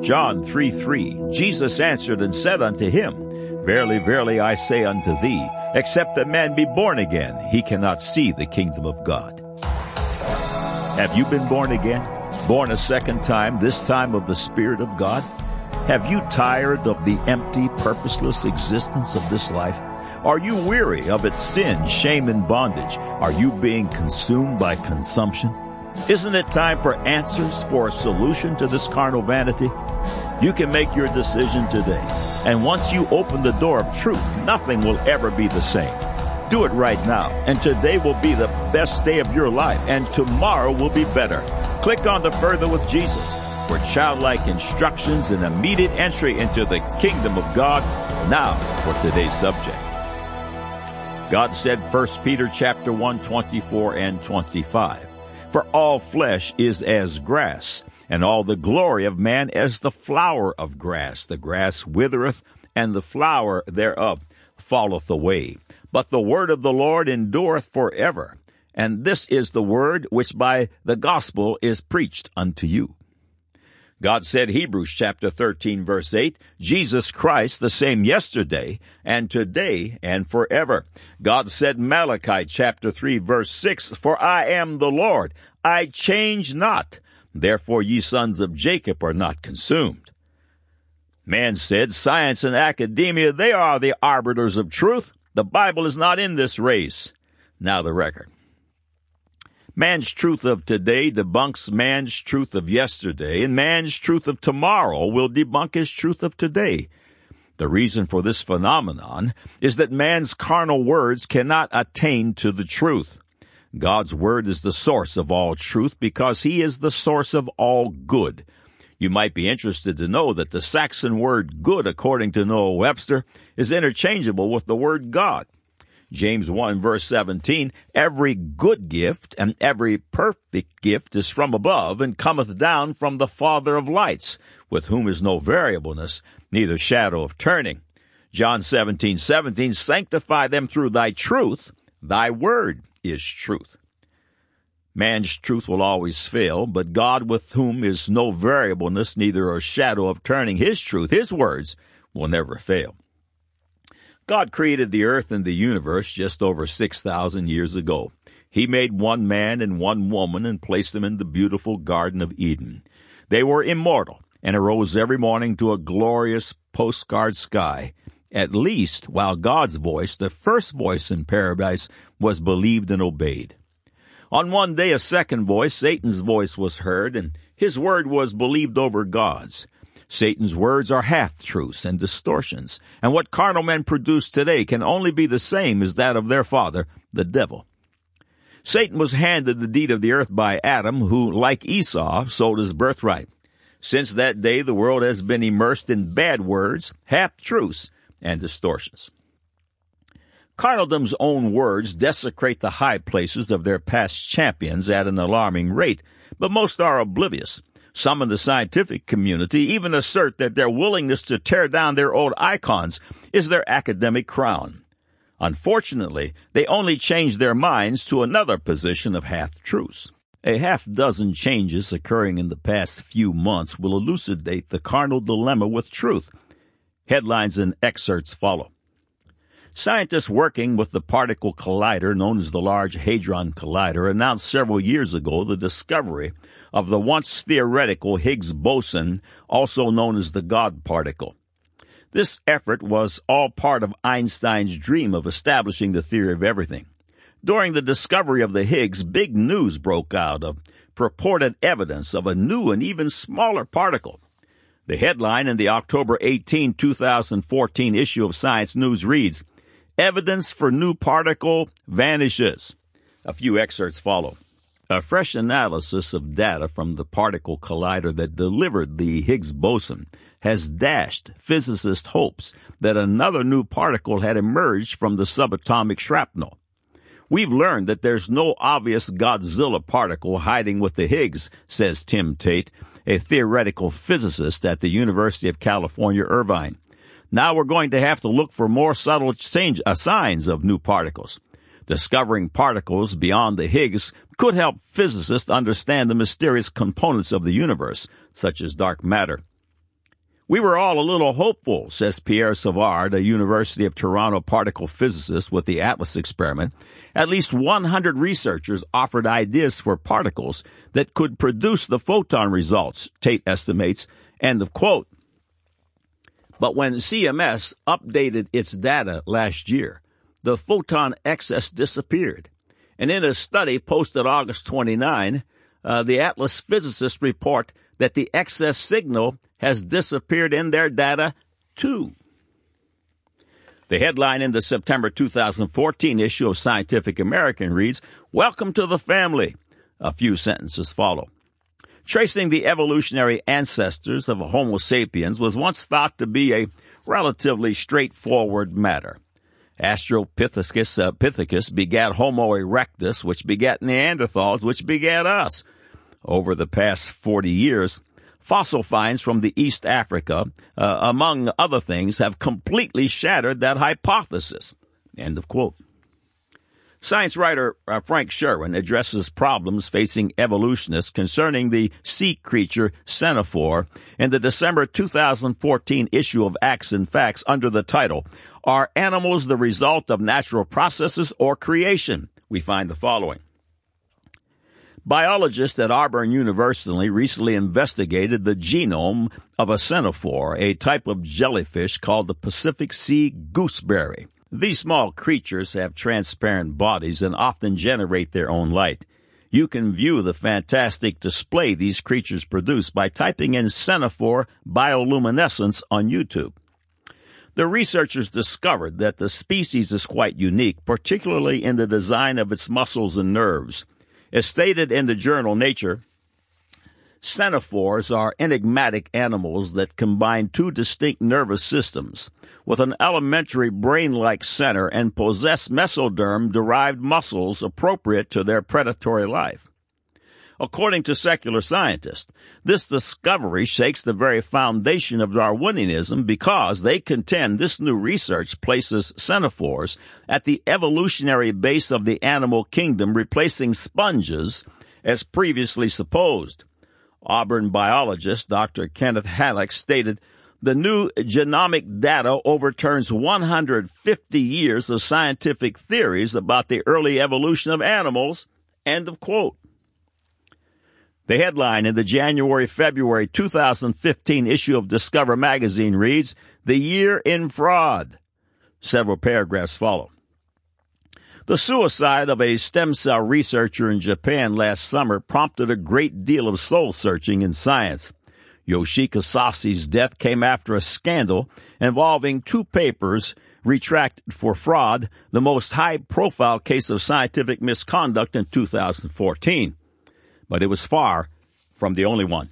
John 3 3 Jesus answered and said unto him, Verily, verily, I say unto thee, except a man be born again, he cannot see the kingdom of God. Have you been born again? Born a second time, this time of the Spirit of God? Have you tired of the empty, purposeless existence of this life? Are you weary of its sin, shame, and bondage? Are you being consumed by consumption? Isn't it time for answers for a solution to this carnal vanity? You can make your decision today. And once you open the door of truth, nothing will ever be the same. Do it right now. And today will be the best day of your life. And tomorrow will be better. Click on the Further with Jesus for childlike instructions and immediate entry into the kingdom of God. Now for today's subject. God said 1 Peter chapter 1, 24 and 25. For all flesh is as grass, and all the glory of man as the flower of grass. The grass withereth, and the flower thereof falleth away. But the word of the Lord endureth forever. And this is the word which by the gospel is preached unto you. God said Hebrews chapter 13 verse 8, Jesus Christ the same yesterday and today and forever. God said Malachi chapter 3 verse 6, for I am the Lord, I change not. Therefore ye sons of Jacob are not consumed. Man said science and academia, they are the arbiters of truth. The Bible is not in this race. Now the record. Man's truth of today debunks man's truth of yesterday, and man's truth of tomorrow will debunk his truth of today. The reason for this phenomenon is that man's carnal words cannot attain to the truth. God's word is the source of all truth because he is the source of all good. You might be interested to know that the Saxon word good, according to Noah Webster, is interchangeable with the word God. James 1 verse 17, every good gift and every perfect gift is from above and cometh down from the Father of lights, with whom is no variableness, neither shadow of turning. John 17, 17, sanctify them through thy truth. Thy word is truth. Man's truth will always fail, but God with whom is no variableness, neither a shadow of turning his truth, his words, will never fail. God created the earth and the universe just over 6,000 years ago. He made one man and one woman and placed them in the beautiful Garden of Eden. They were immortal and arose every morning to a glorious postcard sky, at least while God's voice, the first voice in paradise, was believed and obeyed. On one day a second voice, Satan's voice, was heard, and his word was believed over God's. Satan's words are half-truths and distortions, and what carnal men produce today can only be the same as that of their father, the devil. Satan was handed the deed of the earth by Adam, who, like Esau, sold his birthright. Since that day, the world has been immersed in bad words, half-truths, and distortions. Carnaldom's own words desecrate the high places of their past champions at an alarming rate, but most are oblivious. Some in the scientific community even assert that their willingness to tear down their old icons is their academic crown. Unfortunately, they only change their minds to another position of half truths. A half dozen changes occurring in the past few months will elucidate the carnal dilemma with truth. Headlines and excerpts follow. Scientists working with the particle collider known as the Large Hadron Collider announced several years ago the discovery of the once theoretical Higgs boson, also known as the God particle. This effort was all part of Einstein's dream of establishing the theory of everything. During the discovery of the Higgs, big news broke out of purported evidence of a new and even smaller particle. The headline in the October 18, 2014 issue of Science News reads, Evidence for new particle vanishes. A few excerpts follow. A fresh analysis of data from the particle collider that delivered the Higgs boson has dashed physicists' hopes that another new particle had emerged from the subatomic shrapnel. We've learned that there's no obvious Godzilla particle hiding with the Higgs, says Tim Tait, a theoretical physicist at the University of California, Irvine. Now we're going to have to look for more subtle change, uh, signs of new particles. Discovering particles beyond the Higgs could help physicists understand the mysterious components of the universe, such as dark matter. We were all a little hopeful, says Pierre Savard, a University of Toronto particle physicist with the ATLAS experiment. At least 100 researchers offered ideas for particles that could produce the photon results, Tait estimates. End of quote. But when CMS updated its data last year, the photon excess disappeared. And in a study posted August 29, uh, the Atlas physicists report that the excess signal has disappeared in their data too. The headline in the September 2014 issue of Scientific American reads, Welcome to the family. A few sentences follow. Tracing the evolutionary ancestors of Homo sapiens was once thought to be a relatively straightforward matter. Australopithecus uh, Pithecus begat Homo erectus, which begat Neanderthals, which begat us. Over the past 40 years, fossil finds from the East Africa, uh, among other things, have completely shattered that hypothesis. End of quote. Science writer uh, Frank Sherwin addresses problems facing evolutionists concerning the sea creature ctenophore in the December 2014 issue of Acts and Facts under the title, Are Animals the Result of Natural Processes or Creation? We find the following. Biologists at Auburn University recently investigated the genome of a ctenophore, a type of jellyfish called the Pacific Sea gooseberry. These small creatures have transparent bodies and often generate their own light. You can view the fantastic display these creatures produce by typing in ctenophore bioluminescence on YouTube. The researchers discovered that the species is quite unique, particularly in the design of its muscles and nerves. As stated in the journal Nature, ctenophores are enigmatic animals that combine two distinct nervous systems with an elementary brain-like center and possess mesoderm-derived muscles appropriate to their predatory life. According to secular scientists, this discovery shakes the very foundation of Darwinianism because they contend this new research places ctenophores at the evolutionary base of the animal kingdom, replacing sponges as previously supposed. Auburn biologist Dr. Kenneth Halleck stated, the new genomic data overturns 150 years of scientific theories about the early evolution of animals. End of quote. The headline in the January February 2015 issue of Discover magazine reads, The Year in Fraud. Several paragraphs follow. The suicide of a stem cell researcher in Japan last summer prompted a great deal of soul searching in science. Yoshiki Sasai's death came after a scandal involving two papers retracted for fraud, the most high profile case of scientific misconduct in 2014. But it was far from the only one.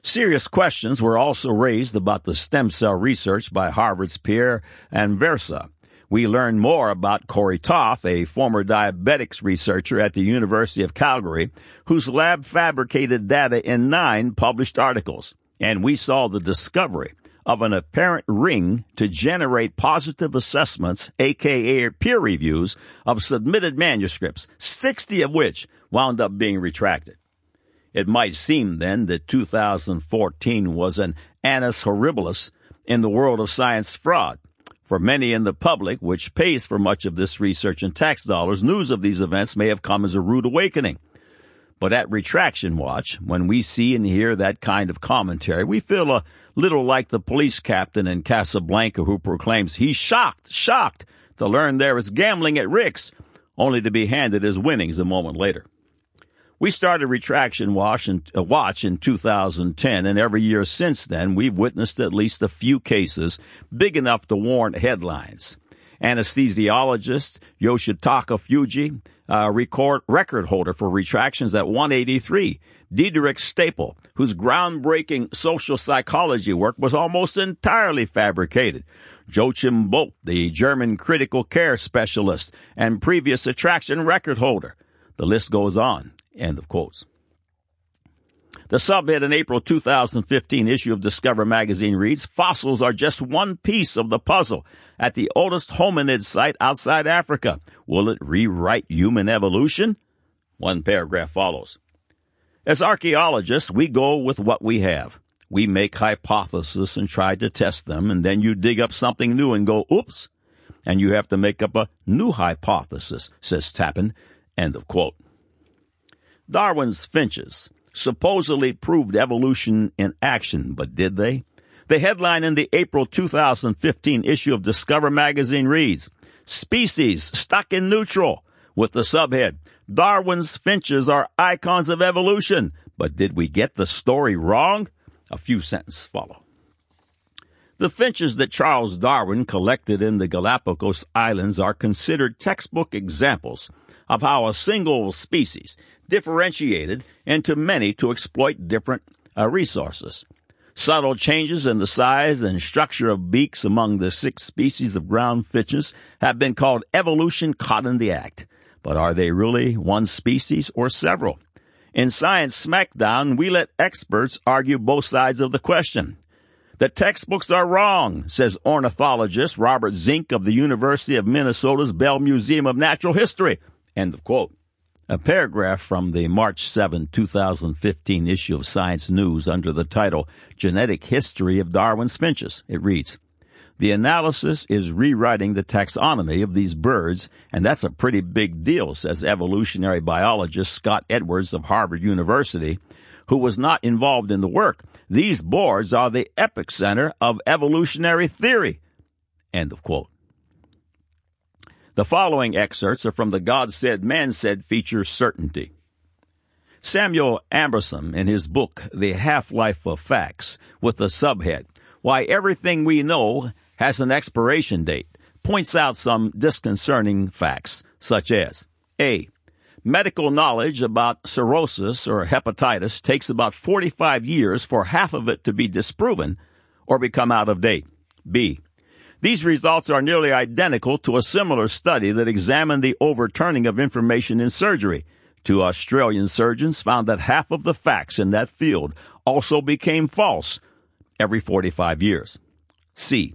Serious questions were also raised about the stem cell research by Harvard's Pierre Anversa. We learn more about Cory Toth, a former diabetics researcher at the University of Calgary, whose lab fabricated data in nine published articles. And we saw the discovery of an apparent ring to generate positive assessments, aka peer reviews, of submitted manuscripts, 60 of which wound up being retracted. It might seem then that 2014 was an annus horribilis in the world of science fraud. For many in the public, which pays for much of this research in tax dollars, news of these events may have come as a rude awakening. But at Retraction Watch, when we see and hear that kind of commentary, we feel a little like the police captain in Casablanca who proclaims he's shocked, shocked to learn there is gambling at Rick's, only to be handed his winnings a moment later. We started Retraction Watch in, uh, Watch in 2010, and every year since then, we've witnessed at least a few cases big enough to warrant headlines. Anesthesiologist Yoshitaka Fujii, uh, record, record holder for retractions at 183. Diederik Stapel, whose groundbreaking social psychology work was almost entirely fabricated. Joachim Boldt, the German critical care specialist and previous attraction record holder. The list goes on. End of quotes. The subhead in April 2015 issue of Discover magazine reads, Fossils are just one piece of the puzzle at the oldest hominid site outside Africa. Will it rewrite human evolution? One paragraph follows. As archaeologists, we go with what we have. We make hypotheses and try to test them, and then you dig up something new and go, oops, and you have to make up a new hypothesis, says Tappen. End of quote. Darwin's finches supposedly proved evolution in action, but did they? The headline in the April 2015 issue of Discover magazine reads, Species stuck in neutral, with the subhead, Darwin's finches are icons of evolution. But did we get the story wrong? A few sentences follow. The finches that Charles Darwin collected in the Galapagos Islands are considered textbook examples of how a single species differentiated into many to exploit different uh, resources. Subtle changes in the size and structure of beaks among the six species of ground finches have been called evolution caught in the act. But are they really one species or several? In Science Smackdown, we let experts argue both sides of the question. The textbooks are wrong, says ornithologist Robert Zink of the University of Minnesota's Bell Museum of Natural History. End of quote. A paragraph from the March 7, 2015 issue of Science News under the title Genetic History of Darwin's Finches. It reads, the analysis is rewriting the taxonomy of these birds, and that's a pretty big deal, says evolutionary biologist Scott Edwards of Harvard University, who was not involved in the work. These boards are the epicenter of evolutionary theory. End of quote. The following excerpts are from the God Said, Man Said feature Certainty. Samuel Arbesman, in his book, The Half-Life of Facts, with the subhead, Why Everything We Know has an expiration date, points out some disconcerting facts, such as A. Medical knowledge about cirrhosis or hepatitis takes about 45 years for half of it to be disproven or become out of date. B. These results are nearly identical to a similar study that examined the overturning of information in surgery. Two Australian surgeons found that half of the facts in that field also became false every 45 years. C.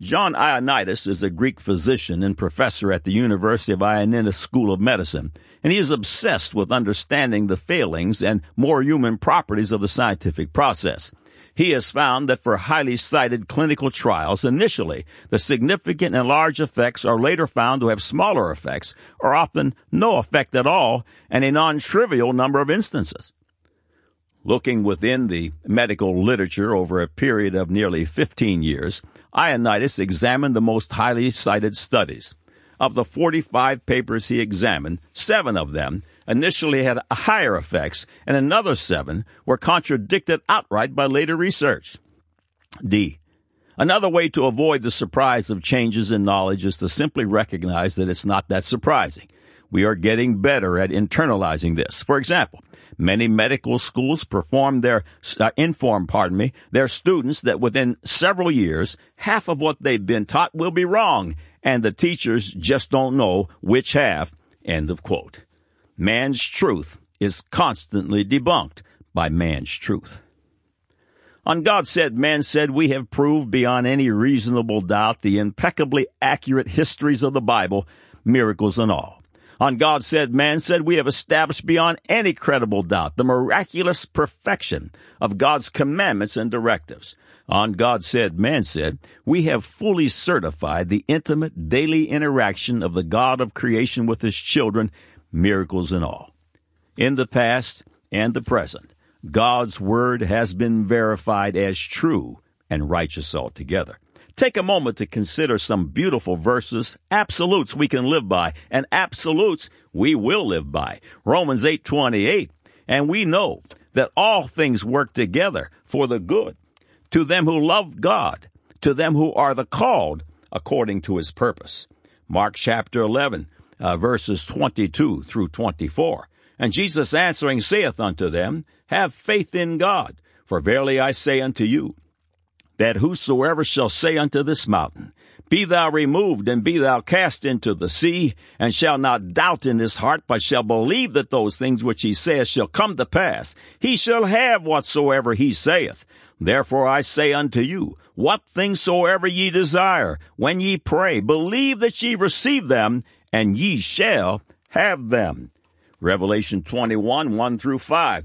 John Ioannidis is a Greek physician and professor at the University of Ioannina School of Medicine, and he is obsessed with understanding the failings and more human properties of the scientific process. He has found that for highly cited clinical trials, initially, the significant and large effects are later found to have smaller effects, or often no effect at all, and a non-trivial number of instances. Looking within the medical literature over a period of nearly 15 years, Ioannidis examined the most highly cited studies. Of the 45 papers he examined, seven of them initially had higher effects, and another seven were contradicted outright by later research. D. Another way to avoid the surprise of changes in knowledge is to simply recognize that it's not that surprising. We are getting better at internalizing this. For example, Many medical schools perform their, uh, inform, pardon me, their students that within several years, half of what they've been taught will be wrong, and the teachers just don't know which half. End of quote. Man's truth is constantly debunked by man's truth. On God said, man said, we have proved beyond any reasonable doubt the impeccably accurate histories of the Bible, miracles and all. On God said, man said, we have established beyond any credible doubt the miraculous perfection of God's commandments and directives. On God said, man said, we have fully certified the intimate daily interaction of the God of creation with his children, miracles and all. In the past and the present, God's word has been verified as true and righteous altogether. Take a moment to consider some beautiful verses, absolutes we can live by, and absolutes we will live by. Romans 8:28, and we know that all things work together for the good to them who love God, to them who are the called according to his purpose. Mark chapter 11, uh, verses 22 through 24. And Jesus answering saith unto them, Have faith in God, for verily I say unto you, that whosoever shall say unto this mountain, Be thou removed, and be thou cast into the sea, and shall not doubt in his heart, but shall believe that those things which he saith shall come to pass, he shall have whatsoever he saith. Therefore I say unto you, what things soever ye desire, when ye pray, believe that ye receive them, and ye shall have them. Revelation 21, 1 through 5.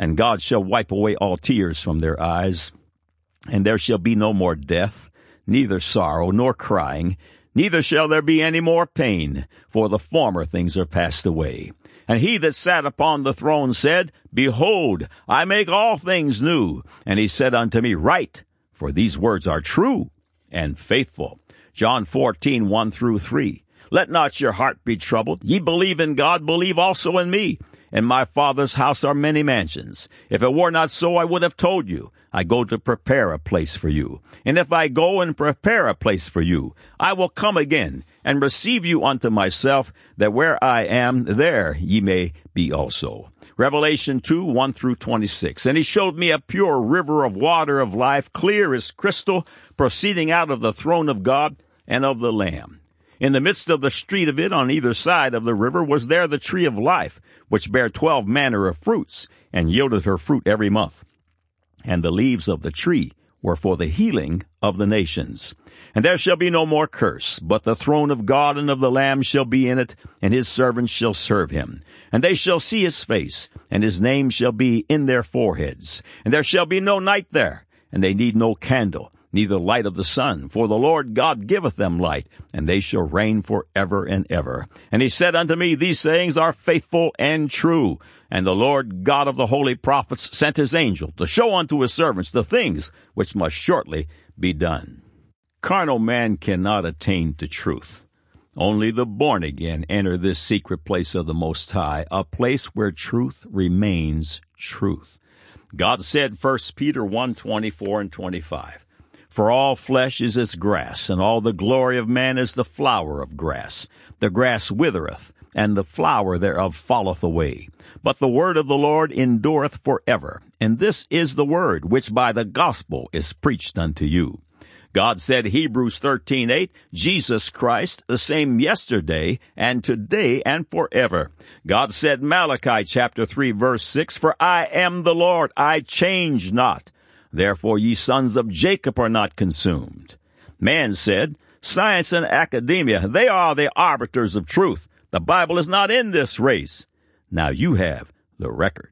And God shall wipe away all tears from their eyes, and there shall be no more death, neither sorrow nor crying, neither shall there be any more pain, for the former things are passed away. And he that sat upon the throne said, Behold, I make all things new. And he said unto me, Write, for these words are true and faithful. John 14, 1 through 3. Let not your heart be troubled. Ye believe in God, believe also in me. In my Father's house are many mansions. If it were not so, I would have told you. I go to prepare a place for you. And if I go and prepare a place for you, I will come again and receive you unto myself, that where I am, there ye may be also. Revelation 2, 1 through 26. And he showed me a pure river of water of life, clear as crystal, proceeding out of the throne of God and of the Lamb. In the midst of the street of it, on either side of the river, was there the tree of life, which bare twelve manner of fruits, and yielded her fruit every month. And the leaves of the tree were for the healing of the nations. And there shall be no more curse, but the throne of God and of the Lamb shall be in it, and his servants shall serve him. And they shall see his face, and his name shall be in their foreheads. And there shall be no night there, and they need no candle, neither light of the sun, for the Lord God giveth them light, and they shall reign for ever and ever. And he said unto me, These sayings are faithful and true. And the Lord God of the holy prophets sent his angel to show unto his servants the things which must shortly be done. Carnal man cannot attain to truth. Only the born again enter this secret place of the Most High, a place where truth remains truth. God said 1 Peter 1, 24 and 25, For all flesh is as grass, and all the glory of man is the flower of grass. The grass withereth, and the flower thereof falleth away. But the word of the Lord endureth for ever. And this is the word which by the gospel is preached unto you. God said Hebrews 13:8, Jesus Christ the same yesterday and today and forever. God said Malachi chapter 3 verse 6, for I am the Lord, I change not. Therefore ye sons of Jacob are not consumed. Man said, science and academia, they are the arbiters of truth. The Bible is not in this race. Now you have the record.